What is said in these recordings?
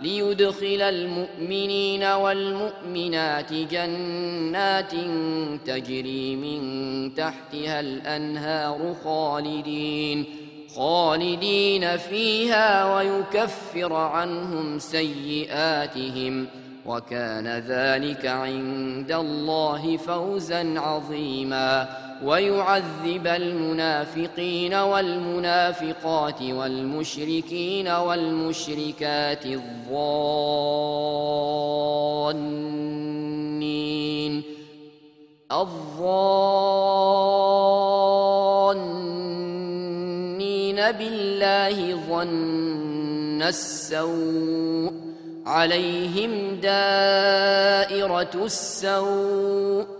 ليدخل المؤمنين والمؤمنات جنات تجري من تحتها الأنهار خالدين خالدين فيها ويكفر عنهم سيئاتهم وكان ذلك عند الله فوزا عظيما. ويعذب المنافقين والمنافقات والمشركين والمشركات الظانين. الظانين بالله ظن السوء عليهم دائرة السوء.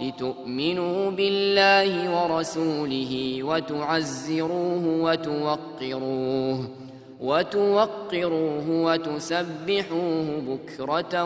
لتؤمنوا بالله ورسوله وتعزروه وتوقروه وتوقروه وتسبحوه بكرة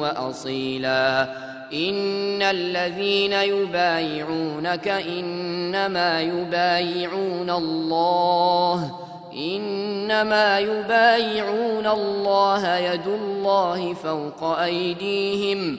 وأصيلا. إن الذين يبايعونك إنما يبايعون الله إنما يبايعون الله يد الله فوق أيديهم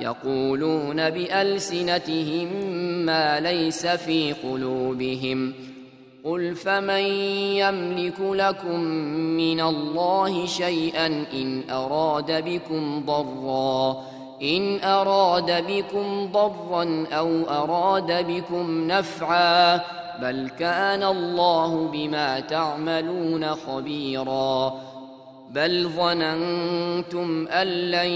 يقولون بألسنتهم ما ليس في قلوبهم. قل فمن يملك لكم من الله شيئا إن أراد بكم ضرًّا. إن أراد بكم ضرا أو أراد بكم نفعا. بل كان الله بما تعملون خبيرا. بل ظننتم أن لن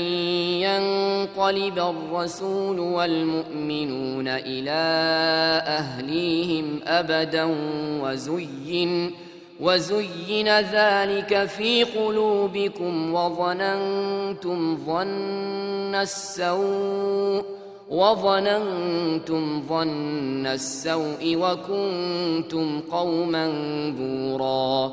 ينقلب الرسول والمؤمنون إلى أهليهم أبدا وزين وزين ذلك في قلوبكم وظننتم ظن السوء وظننتم ظن السوء وكنتم قوما بورا.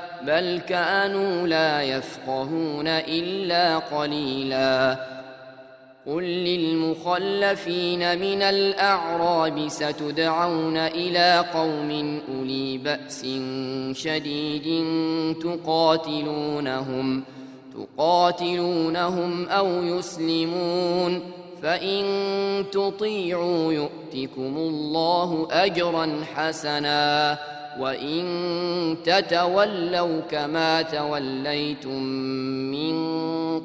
بل كانوا لا يفقهون الا قليلا قل للمخلفين من الاعراب ستدعون إلى قوم اولي باس شديد تقاتلونهم تقاتلونهم أو يسلمون فان تطيعوا يؤتكم الله اجرا حسنا وان تتولوا كما توليتم من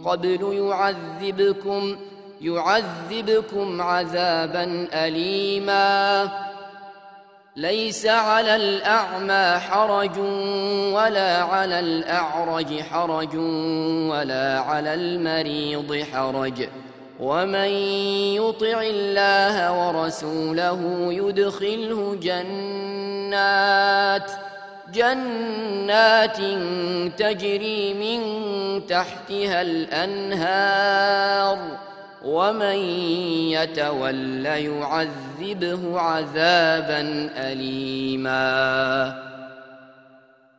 قبل يعذبكم يعذبكم عذابا اليما ليس على الاعمى حرج ولا على الاعرج حرج ولا على المريض حرج ومن يطع الله ورسوله يدخله جنات جنات تجري من تحتها الأنهار. ومن يتول يعذبه عذابا اليما.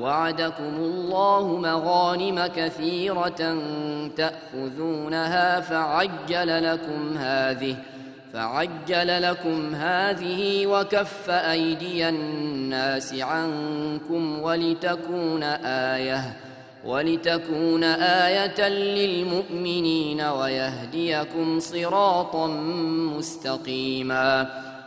وعدكم الله مغانم كثيرة تأخذونها فعجل لكم هذه فعجل لكم هذه وكف أيدي الناس عنكم ولتكون إيه ولتكون آية للمؤمنين ويهديكم صراطا مستقيما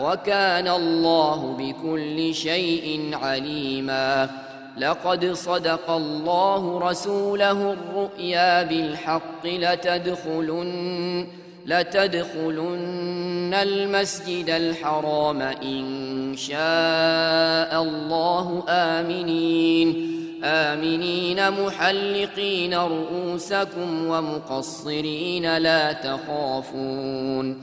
وكان الله بكل شيء عليما. لقد صدق الله رسوله الرؤيا بالحق لتدخلن لتدخلن المسجد الحرام إن شاء الله. آمنين. آمنين محلقين رؤوسكم ومقصرين لا تخافون.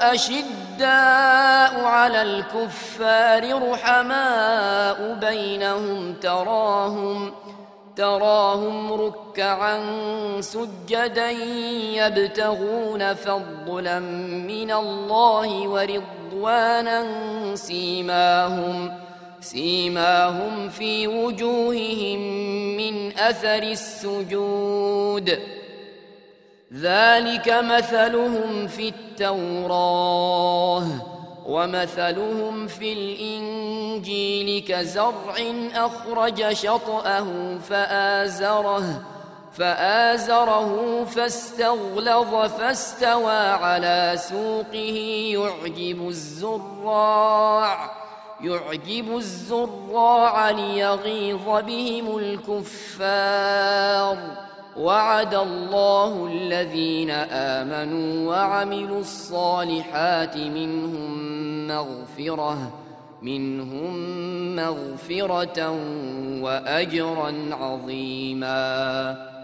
أشداء على الكفار رحماء بينهم تراهم تراهم ركعا سجدا يبتغون فضلا من الله ورضوانا سيماهم سيماهم في وجوههم من أثر السجود. ذلك مثلهم في التوراة ومثلهم في الإنجيل كزرع أخرج شطأه فآزره فآزره فاستغلظ فاستوى على سوقه. يعجب الزراع يعجب الزراع ليغيظ بهم الكفار. وعد الله الذين آمنوا وعملوا الصالحات منهم مغفرة منهم مغفرة وأجرا عظيماً.